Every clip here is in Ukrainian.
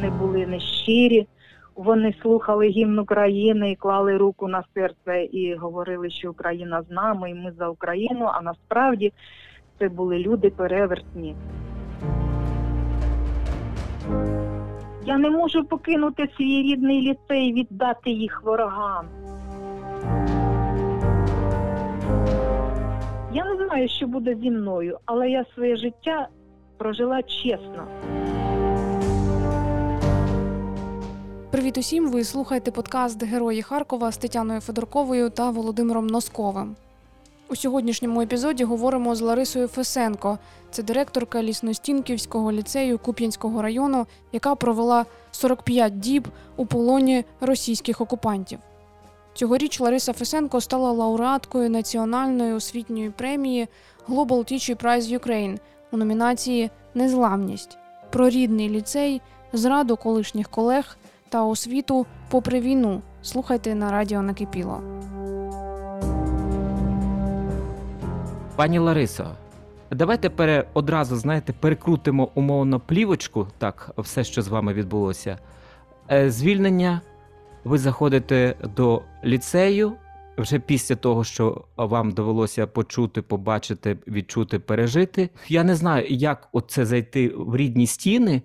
Вони були нещирі. Вони слухали гімн України і клали руку на серце і говорили, що Україна з нами, і ми за Україну. А насправді це були люди перевертні. Я не можу покинути свій рідний ліцей віддати їх ворогам. Я не знаю, що буде зі мною, але я своє життя прожила чесно. Привіт усім! Ви слухаєте подкаст Герої Харкова з Тетяною Федорковою та Володимиром Носковим. У сьогоднішньому епізоді говоримо з Ларисою Фесенко, це директорка Лісностінківського ліцею Куп'янського району, яка провела 45 діб у полоні російських окупантів. Цьогоріч Лариса Фесенко стала лауреаткою національної освітньої премії Global Teacher Prize Ukraine у номінації Незламність про рідний ліцей, зраду колишніх колег та освіту попри війну. Слухайте на радіо Накипіло. Пані Ларисо, давайте пере, одразу, знаєте, перекрутимо умовно плівочку, так, все, що з вами відбулося. Е, Звільнення, ви заходите до ліцею вже після того, що вам довелося почути, побачити, відчути, пережити. Я не знаю, як оце зайти в рідні стіни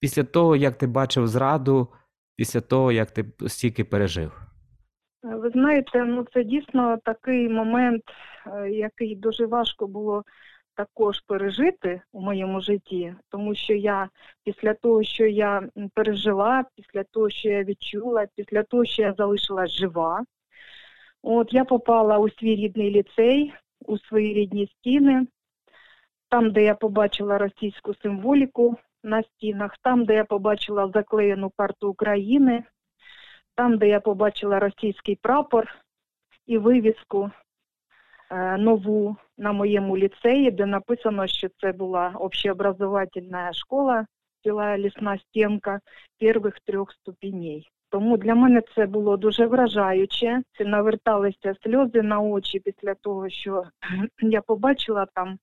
після того, як ти бачив зраду, після того, як ти стільки пережив. Е, Ви знаєте, ну це дійсно такий момент, е, який дуже важко було також пережити у моєму житті, тому що я після того, що я пережила, після того, що я відчула, після того, що я залишилась жива, от я попала у свій рідний ліцей, у свої рідні стіни, там, де я побачила російську символіку на стінах, там, де я побачила заклеєну карту України там, де я побачила російський прапор і вивіску е, нову на моєму ліцеї, де написано, що це була общеобразовательна школа села Лісна Стінка перших трьох ступеней. Тому для мене це було дуже вражаюче. Це наверталися сльози на очі після того, що я побачила там.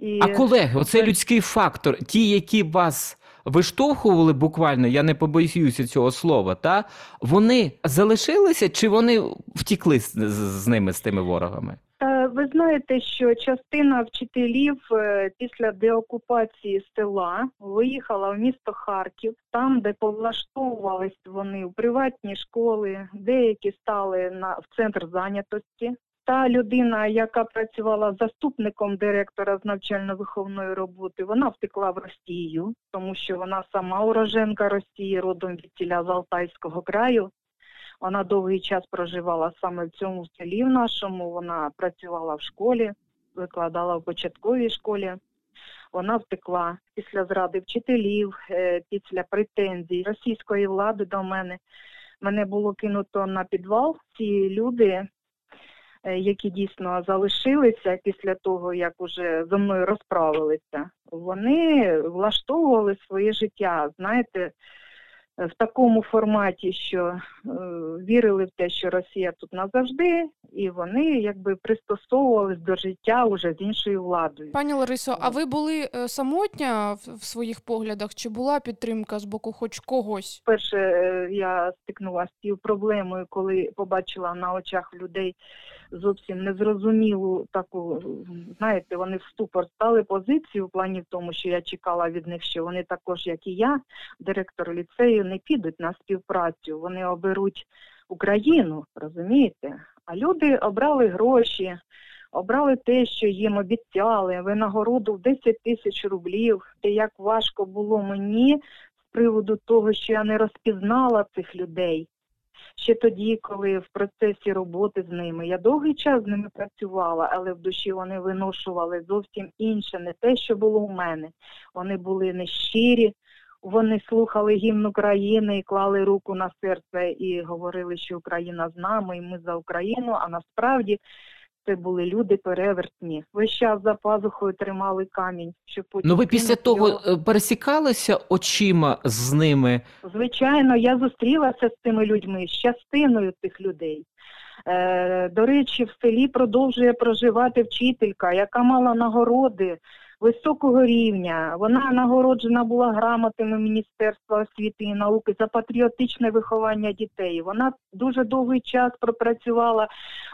І А колеги, оцей це- людський фактор, ті, які вас виштовхували буквально, я не побоюся цього слова, та вони залишилися чи вони втікли з, з, з ними, з тими ворогами? Е, Ви знаєте, що частина вчителів е, після деокупації села виїхала в місто Харків, там, де повлаштовувались вони в приватні школи, деякі стали на в центр зайнятості. Та людина, яка працювала заступником директора з навчально-виховної роботи, вона втекла в Росію, тому що вона сама уроженка Росії, родом від тіля з Алтайського краю. Вона довгий час проживала саме в цьому селі в нашому. Вона працювала в школі, викладала в початковій школі. Вона втекла після зради вчителів, е, після претензій російської влади до мене. Мене було кинуто на підвал. Ці люди, які дійсно залишилися після того, як уже зі мною розправилися, вони влаштовували своє життя. Знаєте, в такому форматі, що е, вірили в те, що Росія тут назавжди, і вони якби пристосовувались до життя уже з іншою владою. Пані Ларисо, а ви були е, самотня в, своїх поглядах? Чи була підтримка з боку хоч когось? Перше, е, я стикнулася з цією проблемою, коли побачила на очах людей зовсім незрозумілу таку, знаєте, вони в ступор стали позицію в плані в тому, що я чекала від них, що вони також, як і я, директор ліцею, не підуть на співпрацю. Вони оберуть Україну, розумієте? А люди обрали гроші, обрали те, що їм обіцяли, винагороду в 10 тисяч рублів. І як важко було мені з приводу того, що я не розпізнала цих людей. Ще тоді, коли в процесі роботи з ними я довгий час з ними працювала, але в душі вони виношували зовсім інше, не те, що було у мене. Вони були нещирі, вони слухали гімн України і клали руку на серце і говорили, що Україна з нами, і ми за Україну. А насправді це були люди перевертні. Весь час за пазухою тримали камінь, щоб потім Ну ви після того його. е, пересікалися очима з ними. Звичайно, я зустрілася з цими людьми, з частиною тих людей. Е, до речі, в селі продовжує проживати вчителька, яка мала нагороди високого рівня. Вона нагороджена була грамотами Міністерства освіти і науки за патріотичне виховання дітей. Вона дуже довгий час пропрацювала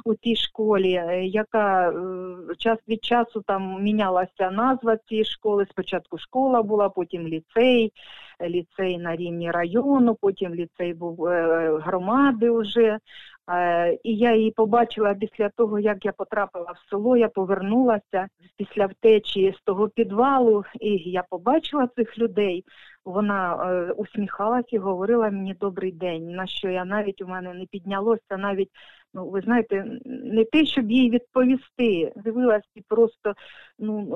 у тій школі, е, яка е, час від часу там мінялася назва цієї школи. Спочатку школа була, потім ліцей, ліцей на рівні району, потім ліцей був е, громади вже. Е, І я її побачила після того, як я потрапила в село, я повернулася після втечі з того підвалу, і я побачила цих людей. Вона е, усміхалась і говорила мені добрий день, на що я навіть у мене не піднялося, навіть ну ви знаєте, не те, щоб їй відповісти. Дивилась і просто ну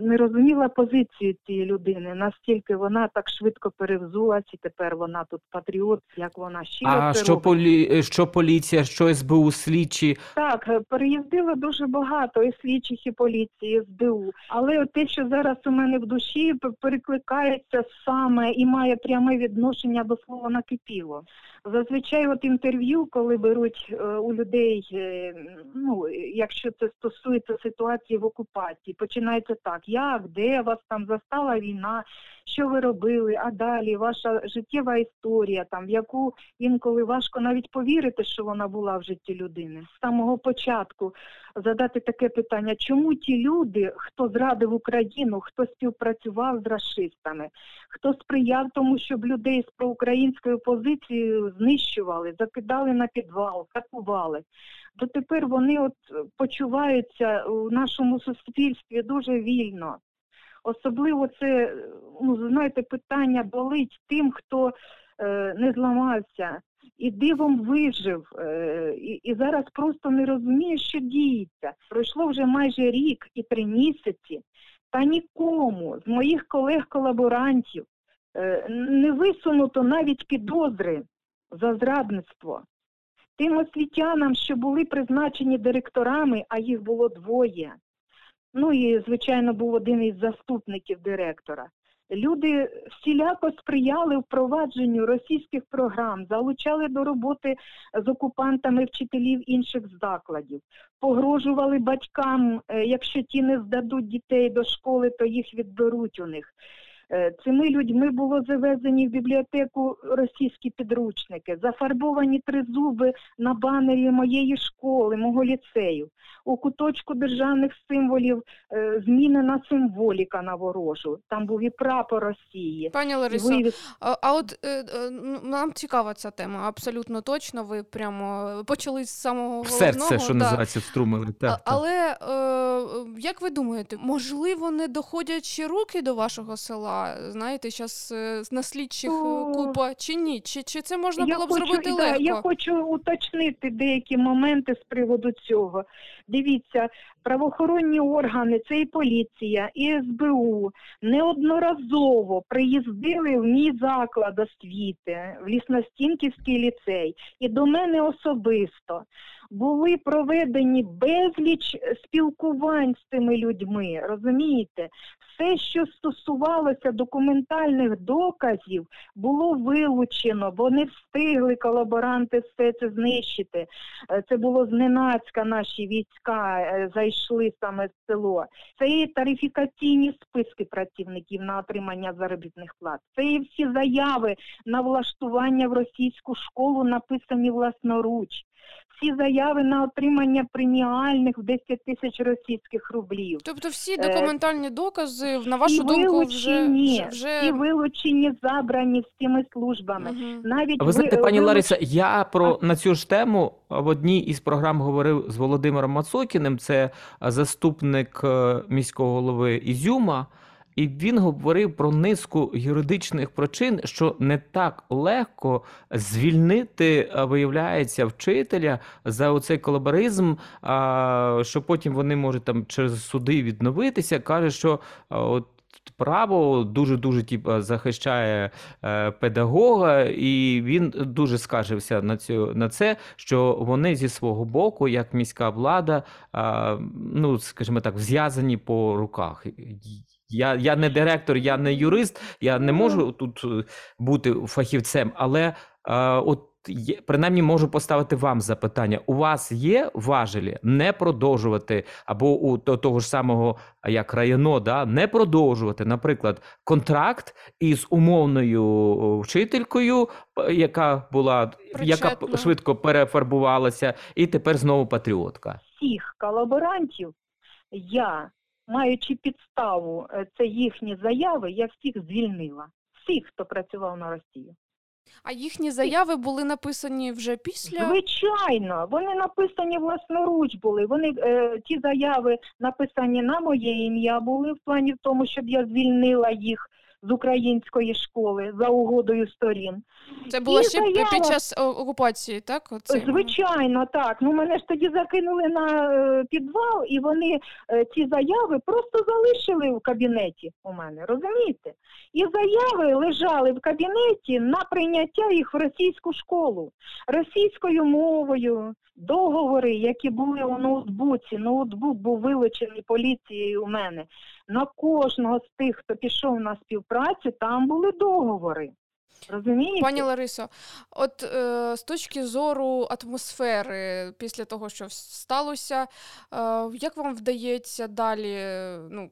е, не розуміла позицію цієї людини, настільки вона так швидко перевзулась, і тепер вона тут патріот, як вона щиро А це що робить. полі... що поліція, що СБУ, слідчі? Так, е, переїздило дуже багато і слідчих, і поліції, і СБУ. Але от те, що зараз у мене в душі перекликається саме і має пряме відношення до слова накипіло. Зазвичай, от інтерв'ю, коли беруть е, у людей, е, ну якщо це стосується ситуації в окупації, починається так: як, де вас там застала війна, що ви робили, а далі ваша життєва історія, там в яку інколи важко навіть повірити, що вона була в житті людини. З самого початку задати таке питання, чому ті люди, хто зрадив Україну, хто співпрацював з расистами, хто сприяв тому, щоб людей з проукраїнською позицією знищували, закидали на підвал, катували. Дотепер вони от почуваються у нашому суспільстві дуже вільно. Особливо це, ну знаєте, питання болить тим, хто е, не зламався і дивом вижив, е, і, і зараз просто не розуміє, що діється. Пройшло вже майже рік і три місяці, та нікому з моїх колег-колаборантів е, не висунуто навіть підозри за зрадництво. Тим освітянам, що були призначені директорами, а їх було двоє. Ну і, звичайно, був один із заступників директора. Люди всіляко сприяли впровадженню російських програм, залучали до роботи з окупантами вчителів інших закладів, погрожували батькам, е, якщо ті не здадуть дітей до школи, то їх відберуть у них. Е, Цими людьми було завезені в бібліотеку російські підручники, зафарбовані тризуби на банері моєї школи, мого ліцею. У куточку державних символів е, змінена символіка на ворожу. Там був і прапор Росії. Пані Ларисо, вивіс- а, а от е, нам цікава ця тема, абсолютно точно. Ви прямо почали з самого В головного. серце, що да. називається, вструмили. А, Так, так. але е, як ви думаєте, можливо, не доходять ще руки до вашого села? Знаєте, зараз на слідчих е, О. купа чи ні? Чи, чи це можна було б хочу, зробити да, легко? я хочу уточнити деякі моменти з приводу цього. Дивіться, правоохоронні органи, це і поліція, і СБУ неодноразово приїздили в мій заклад освіти, в Лісностінківський ліцей, і до мене особисто. Були проведені безліч спілкувань з цими людьми, розумієте? Все, що стосувалося документальних доказів, було вилучено, бо не встигли колаборанти все це знищити. Е, Це було зненацька наші війська е, зайшли саме в село. Це і тарифікаційні списки працівників на отримання заробітних плат. Це і всі заяви на влаштування в російську школу, написані власноруч. Всі заяви на отримання преміальних в 10 тисяч російських рублів. Тобто всі Е, документальні докази, на вашу і думку, вилучені, вже, і вилучені, забрані всіми службами. Мгм. Навіть А Ви знаєте, ви- пані вилуч- Лариса, я про на цю ж тему в одній із програм говорив з Володимиром Мацокіним, це заступник е, міського голови Ізюма. І він говорив про низку юридичних причин, що не так легко звільнити, е, виявляється, вчителя за оцей колаборизм, а, що потім вони можуть там через суди відновитися. Каже, що от право дуже дуже типу, захищає е, педагога, і він дуже скаржився на цю на це, що вони зі свого боку, як міська влада, а, ну скажімо так, зв'язані по руках. Я, я не директор, я не юрист, я не можу тут е, бути фахівцем, але е, от є, принаймні можу поставити вам запитання. У вас є важелі не продовжувати, або у того ж самого як районо, да, не продовжувати, наприклад, контракт із умовною вчителькою, яка була Причетна. яка швидко перефарбувалася, і тепер знову патріотка. Всіх колаборантів я, маючи підставу, е, це їхні заяви, я всіх звільнила. Всіх, хто працював на Росію. А їхні заяви були написані вже після. Звичайно, вони написані власноруч були. Вони е, ті заяви написані на моє ім'я були в плані в тому, щоб я звільнила їх з української школи за угодою сторін. Це було І ще заява- під час окупації, так? Оце? Звичайно, так. Ну мене ж тоді закинули на е, підвал, і вони е, ці заяви просто залишили в кабінеті у мене, розумієте? І заяви лежали в кабінеті на прийняття їх в російську школу російською мовою. Договори, які були у ноутбуці, ноутбук був вилучений поліцією у мене. На кожного з тих, хто пішов на співпрацю, там були договори. Розумієте? Пані Ларисо, от е, з точки зору атмосфери після того, що сталося, е, як вам вдається далі ну,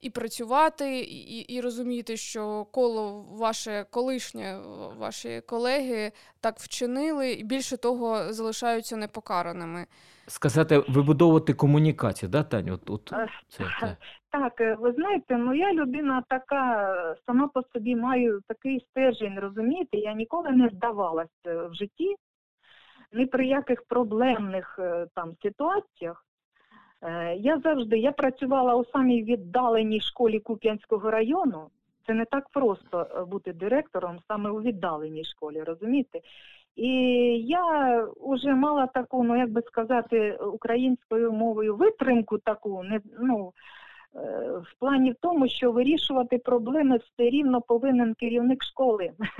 і працювати, і, і розуміти, що коло ваше колишнє, ваші колеги так вчинили, і більше того, залишаються непокараними? Сказати, вибудовувати комунікацію, да, Таню? От, от Е, це. Так, е, ви знаєте, ну я людина така, е, сама по собі маю такий стержень, розумієте, я ніколи не здавалася в житті, ні при яких проблемних е, там ситуаціях. Е, Я завжди я працювала у самій віддаленій школі Куп'янського району. Це не так просто е, бути директором саме у віддаленій школі, розумієте? І я вже мала таку, ну як би сказати, українською мовою витримку таку, не ну е, в плані в тому, що вирішувати проблеми все рівно повинен керівник школи.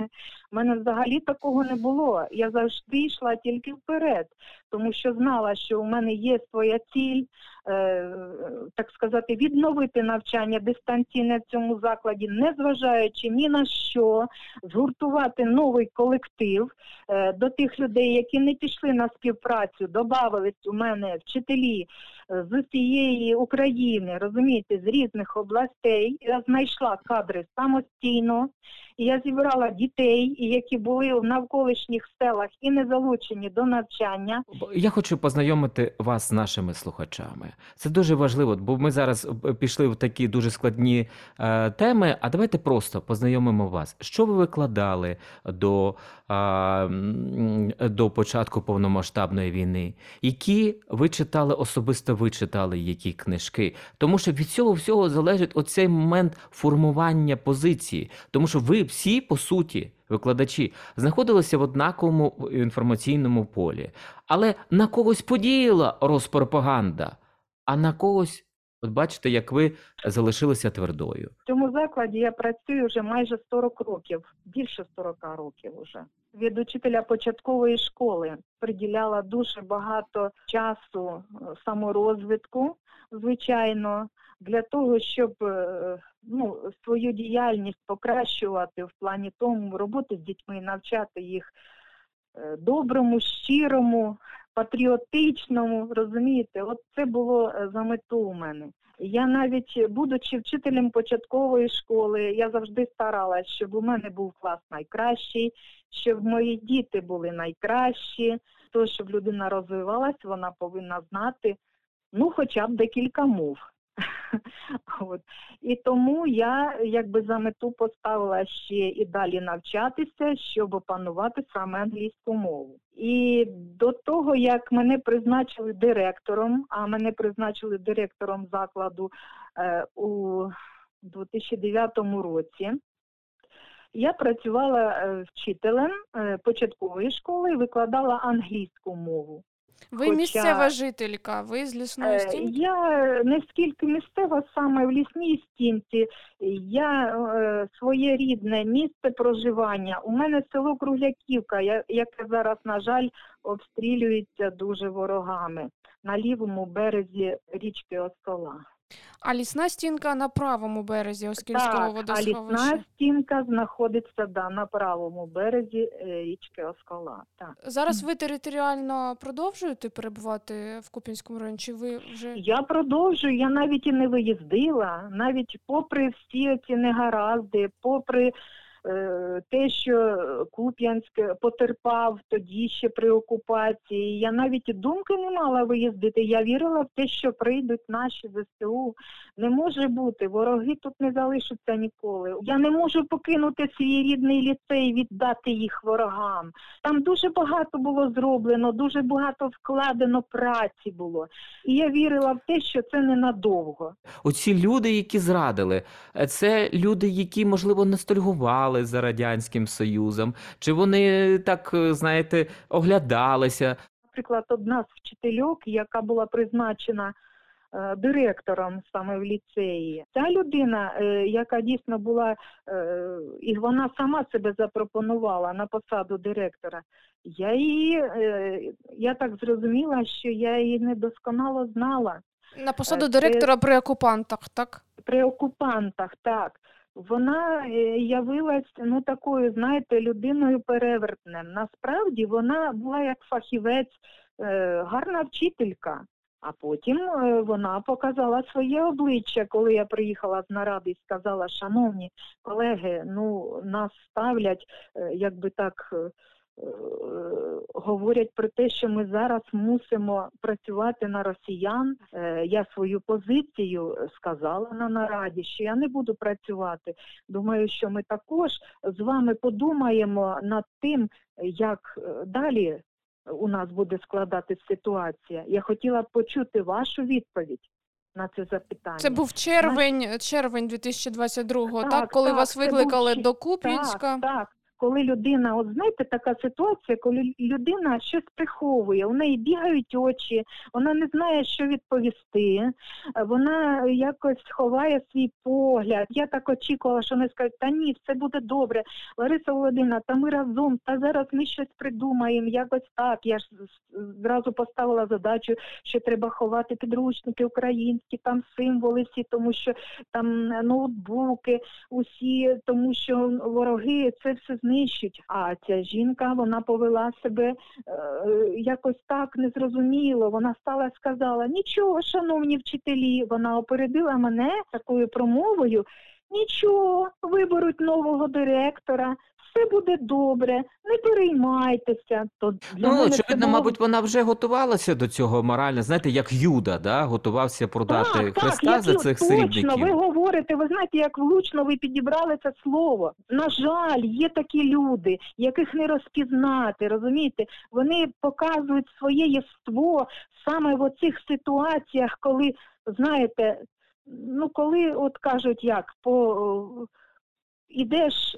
У мене взагалі такого не було. Я завжди йшла тільки вперед, тому що знала, що у мене є своя ціль, так сказати, відновити навчання дистанційне в цьому закладі, незважаючи ні на що, згуртувати новий колектив е, до тих людей, які не пішли на співпрацю, додавались у мене вчителі е, з усієї України, розумієте, з різних областей. Я знайшла кадри самостійно. І я зібрала дітей, які були в навколишніх селах і не залучені до навчання. Я хочу познайомити вас з нашими слухачами. Це дуже важливо, бо ми зараз е, пішли в такі дуже складні е, теми. А давайте просто познайомимо вас. Що ви викладали до, е, до початку повномасштабної війни? Які ви читали особисто ви читали які книжки? Тому що від цього всього залежить оцей момент формування позиції, тому що ви всі по суті. Викладачі знаходилися в однаковому інформаційному полі, але на когось подіяла розпропаганда, а на когось, от бачите, як ви залишилися твердою. В цьому закладі я працюю вже майже 40 років, більше 40 років уже. Від учителя початкової школи приділяла дуже багато часу е, саморозвитку, звичайно, для того, щоб е, ну, свою діяльність покращувати в плані тому роботи з дітьми, навчати їх е, доброму, щирому, патріотичному, розумієте, от це було е, за мету у мене. Я навіть, будучи вчителем початкової школи, я завжди старалась, щоб у мене був клас найкращий, щоб мої діти були найкращі. То, щоб людина розвивалась, вона повинна знати ну, хоча б декілька мов. От. І тому я якби за мету поставила ще і далі навчатися, щоб опанувати саме англійську мову. І до того, як мене призначили директором, а мене призначили директором закладу е, у 2009 році, я працювала е, вчителем е, початкової школи і викладала англійську мову. Ви Хоча- місцева жителька, ви з лісної Е, стінки? Я не скільки місцева саме в лісній стінці. Я е, своє рідне місце проживання. У мене село Кругляківка, я- яке зараз, на жаль, обстрілюється дуже ворогами на лівому березі річки Оскола. А лісна стінка на правому березі Оскільського Так, а водосховища. лісна стінка знаходиться да, на правому березі е, річки Оскола. Так. Зараз ви територіально продовжуєте перебувати в Куп'янському районі? Чи ви вже Я продовжую, я навіть і не виїздила, навіть попри всі ці негаразди, попри те, що Куп'янськ потерпав тоді ще при окупації. Я навіть і думки не мала виїздити. Я вірила в те, що прийдуть наші ЗСУ. Не може бути, вороги тут не залишаться ніколи. Я не можу покинути свій рідний ліцей, віддати їх ворогам. Там дуже багато було зроблено, дуже багато вкладено праці було. І я вірила в те, що це ненадовго. Оці люди, які зрадили, е, це люди, які, можливо, ностальгували за Радянським Союзом, чи вони так, е, знаєте, оглядалися. Наприклад, одна з вчительок, яка була призначена е, директором саме в ліцеї, ця людина, е, яка дійсно була, е, і вона сама себе запропонувала на посаду директора. Я її, е, я так зрозуміла, що я її недосконало знала. на посаду це- директора при окупантах, так? при окупантах, так. Вона е, явилась ну такою, знаєте, людиною перевертнем. Насправді вона була як фахівець, е, гарна вчителька. А потім е, вона показала своє обличчя, коли я приїхала з наради і сказала, шановні колеги, ну нас ставлять, якби так. Е, Говорять про те, що ми зараз мусимо працювати на росіян. Е, Я свою позицію сказала на нараді, що я не буду працювати. Думаю, що ми також з вами подумаємо над тим, як е, далі у нас буде складатись ситуація. Я хотіла б почути вашу відповідь на це запитання. Це був червень, червень 2022-го, так, Так, коли так, вас це був викликали до Куп'янська. Так, так. Коли людина, от знаєте, така ситуація, коли людина щось приховує, у неї бігають очі, вона не знає, що відповісти, вона якось ховає свій погляд. Я так очікувала, що вони скажуть, та ні, все буде добре. Лариса Володимирівна, та ми разом, та зараз ми щось придумаємо, якось так. Я ж зразу поставила задачу, що треба ховати підручники українські, там символи всі, тому що там ноутбуки, усі, тому що вороги це все знищать. А ця жінка вона повела себе е, якось так незрозуміло. Вона стала сказала: нічого, шановні вчителі, вона опередила мене такою промовою. Нічого, виберуть нового директора, все буде добре, не переймайтеся. То для Ну, мене очевидно, було мабуть, вона вже готувалася до цього морально, знаєте, як Юда, да? готувався продати так, Христа так, за як цих точно, срібників. ви говорите, ви знаєте, як влучно ви підібрали це слово. На жаль, є такі люди, яких не розпізнати, розумієте? Вони показують своє єство саме в оцих ситуаціях, коли, знаєте, ну коли от кажуть, як по ідеш.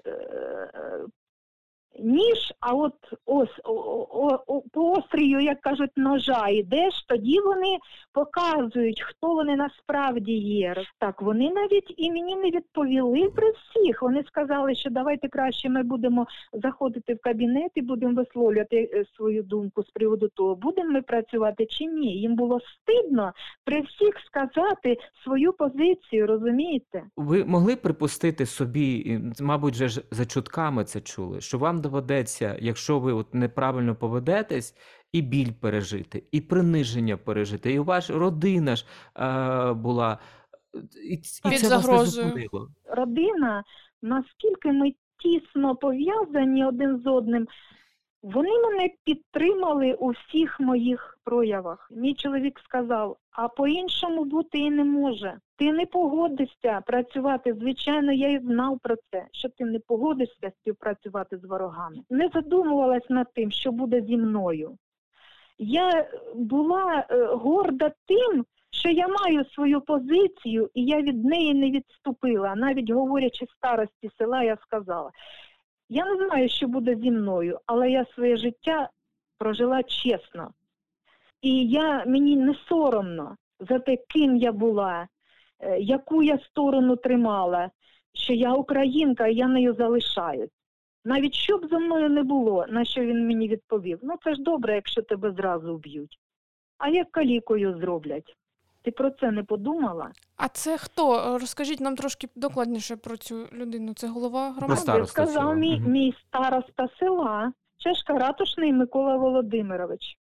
Ніж, а от ось о, о, о, по острію, як кажуть, ножа йдеш, тоді вони показують, хто вони насправді є. Так, вони навіть і мені не відповіли при всіх. Вони сказали, що давайте краще ми будемо заходити в кабінет і будемо висловлювати е, свою думку з приводу того, будемо ми працювати чи ні. Їм було стидно при всіх сказати свою позицію, розумієте? Ви могли припустити собі, мабуть, же за чутками це чули, що вам доведеться, якщо ви от неправильно поведетесь, і біль пережити, і приниження пережити, і ваша родина ж е, була. І, і це вас не. Зупинило. родина, наскільки ми тісно пов'язані один з одним, вони мене підтримали у всіх моїх проявах. Мій чоловік сказав, а по-іншому бути і не може. Ти не погодишся працювати. Звичайно, я і знав про це, що ти не погодишся співпрацювати з ворогами. Не задумувалась над тим, що буде зі мною. Я була е, горда тим, що я маю свою позицію, і я від неї не відступила. Навіть говорячи старості села, я сказала: я не знаю, що буде зі мною, але я своє життя прожила чесно. І я, мені не соромно за те, ким я була, е, яку я сторону тримала, що я українка, і я нею залишаюсь. Навіть що б за мною не було, на що він мені відповів: ну це ж добре, якщо тебе зразу вб'ють. А як калікою зроблять? Ти про це не подумала? А це хто? Розкажіть нам трошки докладніше про цю людину. Це голова громади? староста сказав мій, мій староста села, Чешка Ратушний Микола Володимирович.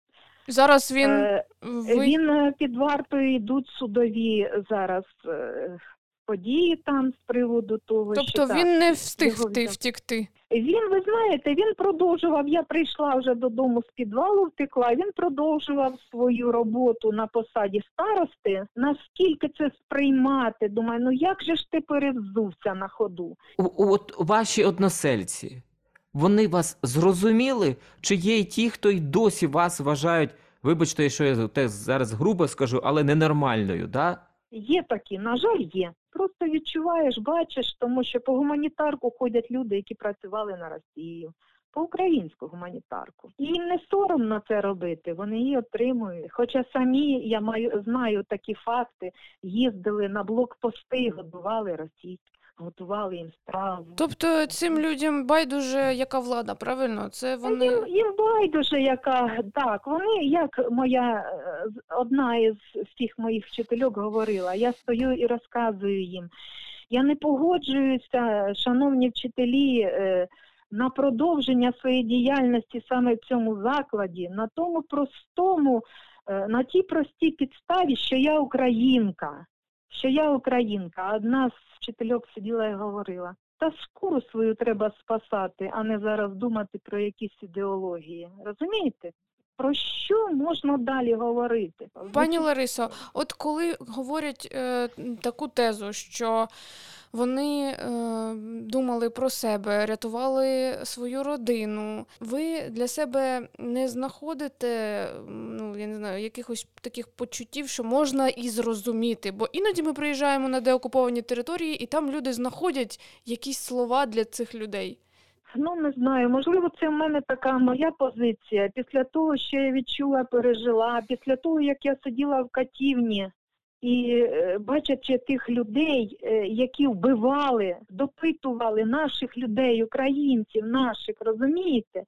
Зараз він Е, ви... Він під вартою йдуть судові зараз е, події там з приводу того, що Тобто так, він не встиг його втікти. Він, ви знаєте, він продовжував. Я прийшла вже додому з підвалу, втекла. Він продовжував свою роботу на посаді старости. Наскільки це сприймати? Думаю, ну як же ж ти перевзувся на ходу? У- От ваші односельці, вони вас зрозуміли, чи є й ті, хто й досі вас вважають, вибачте, що я те зараз грубо скажу, але ненормальною, да? Є такі, на жаль, є. Просто відчуваєш, бачиш, тому що по гуманітарку ходять люди, які працювали на Росію. По українську гуманітарку. І їм не соромно це робити, вони її отримують. Хоча самі я маю знаю такі факти, їздили на блокпости, годували російських, готували їм страву. Тобто цим людям байдуже, яка влада, правильно? Це вони. Їм, їм байдуже, яка так. Вони, як моя е, одна із всіх моїх вчительок говорила, я стою і розказую їм. Я не погоджуюся, шановні вчителі, е, на продовження своєї діяльності саме в цьому закладі, на тому простому, е, на тій простій підставі, що я українка. Що я українка. А Одна з вчительок сиділа і говорила. Та шкуру свою треба спасати, а не зараз думати про якісь ідеології. Розумієте? Про що можна далі говорити? Пані Ларисо, от коли говорять е, таку тезу, що вони е, думали про себе, рятували свою родину, ви для себе не знаходите ну, я не знаю, якихось таких почуттів, що можна і зрозуміти. Бо іноді ми приїжджаємо на деокуповані території, і там люди знаходять якісь слова для цих людей. Ну не знаю, можливо, це в мене така моя позиція. Після того, що я відчула, пережила, після того, як я сиділа в катівні і е, бачачи тих людей, е, які вбивали, допитували наших людей, українців, наших, розумієте?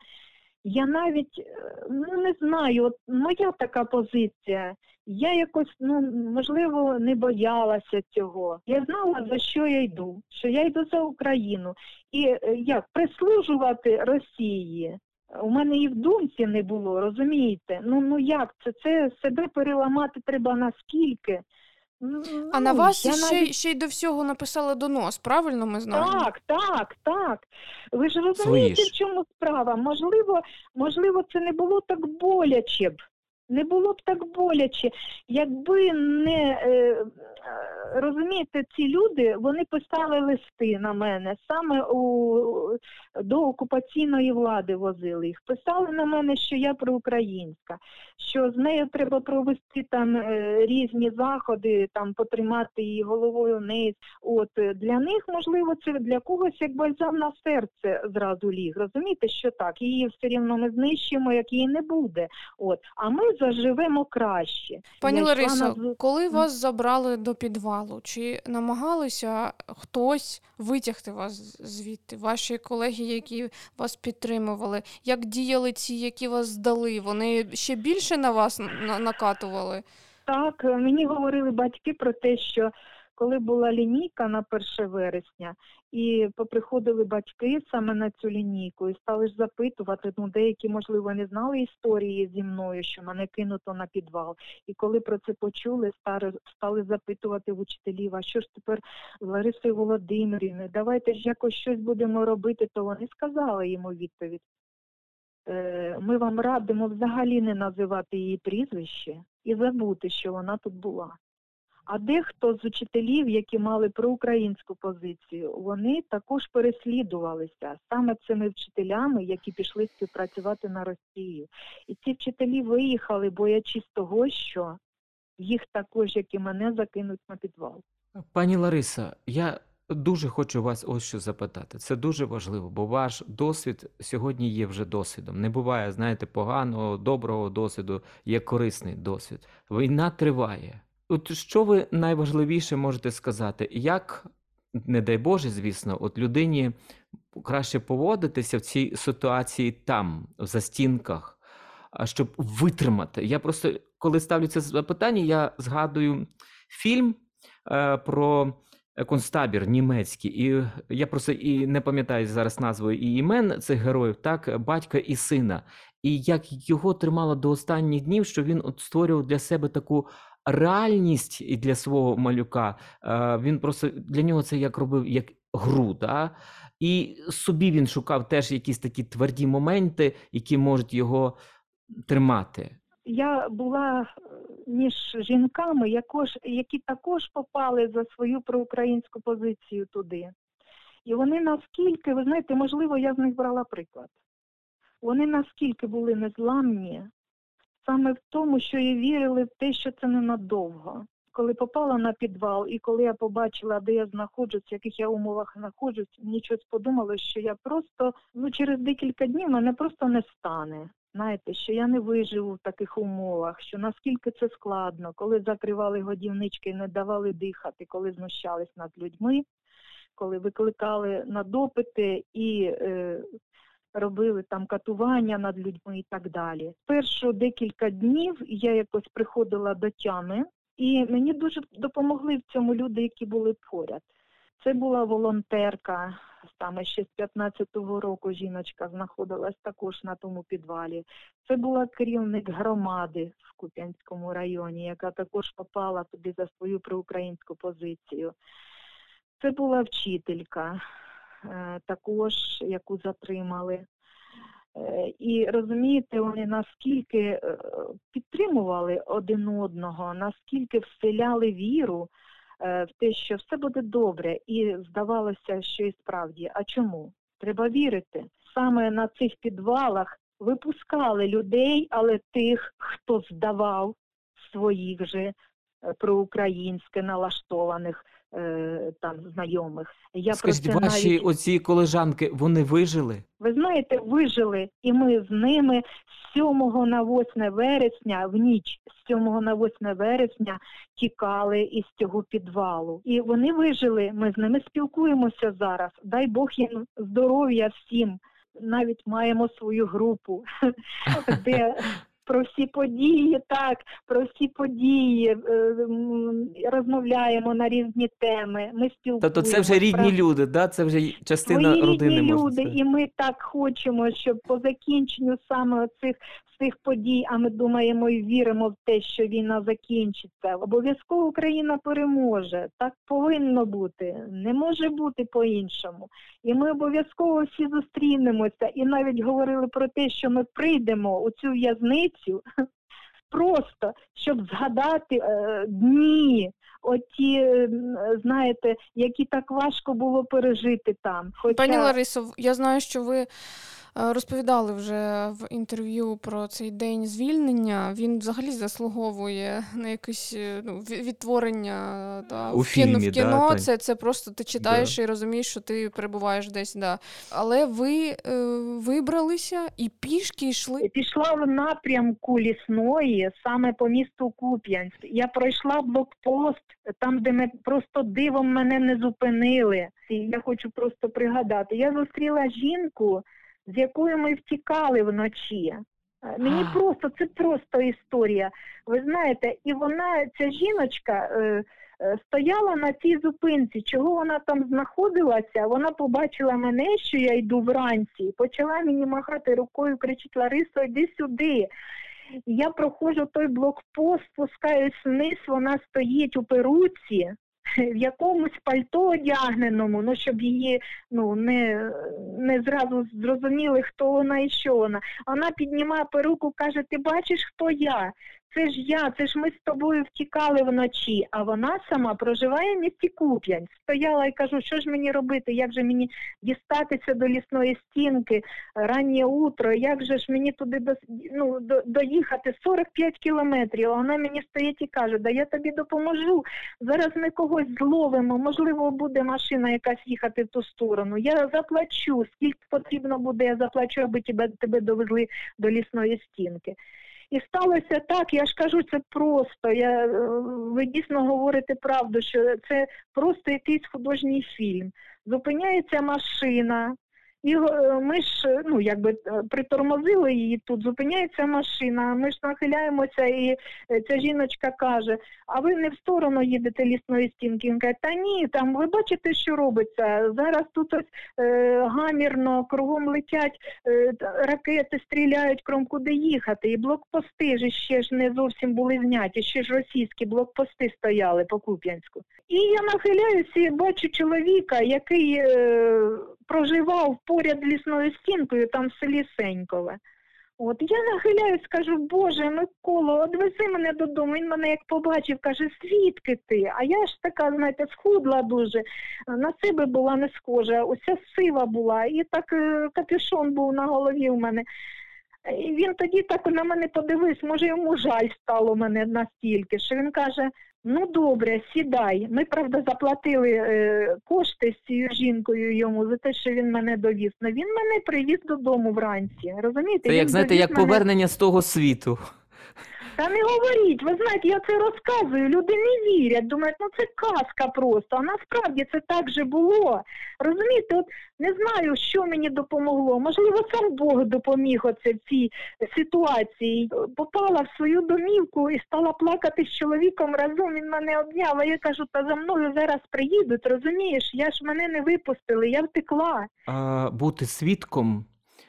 Я навіть е, ну не знаю, от моя така позиція. Я якось, ну можливо, не боялася цього. Я знала, за що я йду, що я йду за Україну. І як прислужувати Росії. У мене і в думці не було, розумієте? Ну ну як це? Це себе переламати треба наскільки? Ну, А на ну, вас я ще, навіть- ще й до всього написали донос, правильно ми знаємо? так, так, так. Ви ж розумієте, Свої в чому справа? Можливо, можливо, це не було так боляче б. Не було б так боляче, якби не е, розумієте, ці люди вони писали листи на мене саме у до окупаційної влади возили їх. Писали на мене, що я проукраїнська, що з нею треба провести там е, різні заходи, там потримати її головою вниз. От е, для них можливо це для когось як бальзам на серце зразу ліг. Розумієте, що так, її все рівно ми знищимо, як її не буде. От, а ми заживемо краще. Пані Ларисо, на коли вас забрали до підвалу, чи намагалися хтось витягти вас звідти? Ваші колеги, які вас підтримували? Як діяли ці, які вас здали? Вони ще більше на вас накатували? Так, мені говорили батьки про те, що коли була лінійка на 1 вересня, і поприходили батьки саме на цю лінійку і стали ж запитувати, ну деякі, можливо, не знали історії зі мною, що мене кинуто на підвал. І коли про це почули, стали, стали запитувати в учителів, а що ж тепер Ларисою Володимирівною, давайте ж якось щось будемо робити, то вони сказали йому відповідь. Е, Ми вам радимо взагалі не називати її прізвище і забути, що вона тут була. А дехто з учителів, які мали проукраїнську позицію, вони також переслідувалися саме цими вчителями, які пішли співпрацювати на Росію. І ці вчителі виїхали, боячись того, що їх також, як і мене, закинуть на підвал. Пані Лариса, я дуже хочу вас ось що запитати. Це дуже важливо, бо ваш досвід сьогодні є вже досвідом. Не буває, знаєте, поганого, доброго досвіду, є корисний досвід. Війна триває. От що ви найважливіше можете сказати? Як, не дай Боже, звісно, от людині краще поводитися в цій ситуації там, в застінках, щоб витримати? Я просто коли ставлю це запитання, я згадую фільм е, про концтабір німецький, і я просто і не пам'ятаю зараз назву і імен цих героїв, так, батька і сина. І як його тримало до останніх днів, що він от створював для себе таку реальність і для свого малюка. Е, він просто для нього це як робив як гру. Да? І собі він шукав теж якісь такі тверді моменти, які можуть його тримати. Я була е, між жінками, які також попали за свою проукраїнську позицію туди. І вони наскільки, ви знаєте, можливо, я з них брала приклад. Вони наскільки були незламні, саме в тому, що і вірили в те, що це ненадовго. Коли попала на підвал, і коли я побачила, де я знаходжусь, в яких я умовах знаходжусь, мені щось подумало, що я просто ну через декілька днів мене просто не стане. Знаєте, що я не виживу в таких умовах, що наскільки це складно, коли закривали годівнички, не давали дихати, коли знущались над людьми, коли викликали на допити і е, робили там катування над людьми і так далі. Першу декілька днів я якось приходила до тями, і мені дуже допомогли в цьому люди, які були поряд. Це була волонтерка, саме ще з 15-го року жіночка знаходилась також на тому підвалі. Це була керівник громади в Куп'янському районі, яка також попала туди за свою проукраїнську позицію. Це була вчителька, також яку затримали. Е, і розумієте, вони наскільки е, підтримували один одного, наскільки вселяли віру. Е, в те, що все буде добре, і здавалося, що і справді. А чому? Треба вірити. Саме на цих підвалах випускали людей, але тих, хто здавав своїх же е, проукраїнське налаштованих е, там знайомих. Я Скажіть, про це ваші навіть... оці колежанки вони вижили? Ви знаєте, вижили, і ми з ними з 7 на 8 вересня, в ніч з 7 на 8 вересня тікали із цього підвалу. І вони вижили. Ми з ними спілкуємося зараз. Дай Бог їм здоров'я всім. Навіть маємо свою групу, де про всі події, так, про всі події е, розмовляємо на різні теми. Ми спілкуємося. Тобто це вже рідні люди, да? це вже частина Свої родини. рідні можна люди, сказати. і ми так хочемо, щоб по закінченню саме цих цих подій, а ми думаємо і віримо в те, що війна закінчиться. Обов'язково Україна переможе. Так повинно бути. Не може бути по-іншому. І ми обов'язково всі зустрінемося. І навіть говорили про те, що ми прийдемо у цю в'язницю просто, щоб згадати е, дні. Оті, знаєте, які так важко було пережити там. Хоча... Пані Ларисо, я знаю, що ви розповідали вже в інтерв'ю про цей день звільнення. Він взагалі заслуговує на якесь е, ну, відтворення та, У в кіно. Фільмі, в кіно. Да, це це просто ти читаєш да. і розумієш, що ти перебуваєш десь. Да. Але ви е, вибралися і пішки йшли. Пішла в напрямку лісної, саме по місту Куп'янськ. Я пройшла блокпост, там, де ми просто дивом мене не зупинили. І я хочу просто пригадати. Я зустріла жінку з якою ми втікали вночі. Е, мені просто це просто історія. Ви знаєте, і вона, ця жіночка, е, е, стояла на цій зупинці. Чого вона там знаходилася? Вона побачила мене, що я йду вранці, почала мені махати рукою, кричить Ларисо, йди сюди. Я проходжу той блокпост, спускаюсь вниз, вона стоїть у перуці в якомусь пальто одягненому, ну щоб її ну не не зразу зрозуміли, хто вона і що вона. Вона піднімає перуку, каже: Ти бачиш, хто я? Це ж я, це ж ми з тобою втікали вночі, а вона сама проживає в місті Куп'янськ. Стояла і кажу, що ж мені робити, як же мені дістатися до лісної стінки, раннє утро, як же ж мені туди до, ну, до, доїхати 45 кілометрів. А вона мені стоїть і каже, да я тобі допоможу. Зараз ми когось зловимо, можливо, буде машина якась їхати в ту сторону. Я заплачу, скільки потрібно буде, я заплачу, аби тебе, тебе довезли до лісної стінки. І сталося так, я ж кажу, це просто. Я, е, Ви дійсно говорите правду, що це просто якийсь художній фільм. Зупиняється машина, І е, ми ж е, ну якби е, притормозили її тут, зупиняється машина. Ми ж нахиляємося, і ця жіночка каже: А ви не в сторону їдете лісної стінки? Каже, та ні, там ви бачите, що робиться. Зараз тут ось е, гамірно, кругом летять е, ракети, стріляють кром куди їхати. І блокпости ж ще ж не зовсім були зняті, ще ж російські блокпости стояли по Куп'янську. І я нахиляюся і бачу чоловіка, який е, проживав поряд лісною стінкою, там в селі Сенькове. От я нахиляюсь, кажу, Боже, Миколо, одвези мене додому. Він мене як побачив, каже, звідки ти? А я ж така, знаєте, схудла дуже, на себе була не схожа, уся сива була, і так е, капюшон був на голові у мене. І він тоді так на мене подивився, може йому жаль стало мене настільки, що він каже: ну добре, сідай. Ми, правда, заплатили е, кошти з цією жінкою йому за те, що він мене довіз. Но він мене привіз додому вранці. Розумієте? Це як Він знаєте, довіз як мене- повернення з того світу. Та не говоріть, ви знаєте, я це розказую, люди не вірять, думають, ну це казка просто, а насправді це так же було. Розумієте, от не знаю, що мені допомогло. Можливо, сам Бог допоміг оце в цій ситуації. Попала в свою домівку і стала плакати з чоловіком разом. Він мене обняв, а я кажу, та за мною зараз приїдуть, розумієш? Я ж мене не випустили, я втекла. А, бути свідком,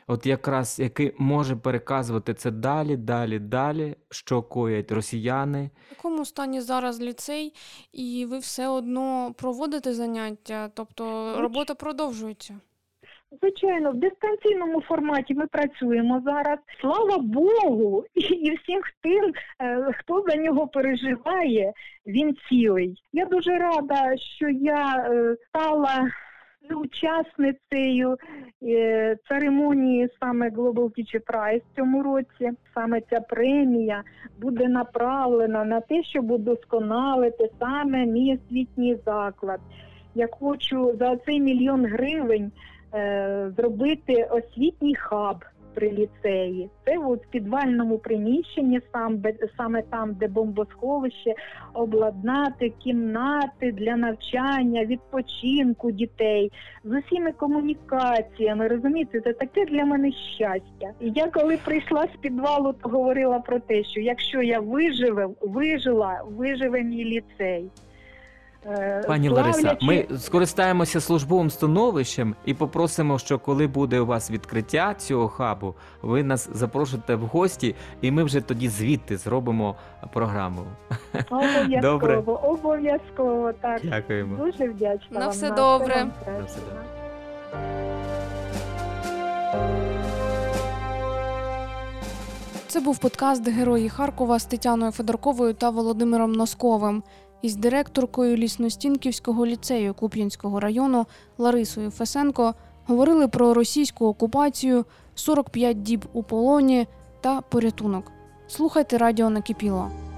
от якраз який може переказувати це далі, далі, далі, що коять росіяни. В якому стані зараз ліцей, і ви все одно проводите заняття, тобто робота продовжується. Звичайно, в дистанційному форматі ми працюємо зараз. Слава Богу, і, і всім тим, е, хто за нього переживає, він цілий. Я дуже рада, що я е, стала учасницею е, церемонії саме Global Teacher Prize в цьому році. Саме ця премія буде направлена на те, щоб удосконалити саме мій освітній заклад. Я хочу за цей мільйон гривень е, зробити освітній хаб при ліцеї. Це от в підвальному приміщенні, сам, саме там, де бомбосховище, обладнати кімнати для навчання, відпочинку дітей з усіми комунікаціями. Розумієте, це таке для мене щастя. І я коли прийшла з підвалу, то говорила про те, що якщо я виживе, вижила, виживе мій ліцей. Е, Пані Лариса, ми скористаємося службовим становищем і попросимо, що коли буде у вас відкриття цього хабу, ви нас запрошуєте в гості, і ми вже тоді звідти зробимо програму. Обов'язково, Добре. обов'язково, так. Дякуємо. Дуже вдячна На вам. все на добре. На все добре. Це був подкаст Герої Харкова з Тетяною Федорковою та Володимиром Носковим із директоркою Лісностінківського ліцею Куп'янського району Ларисою Фесенко говорили про російську окупацію, 45 діб у полоні та порятунок. Слухайте радіо накипіло.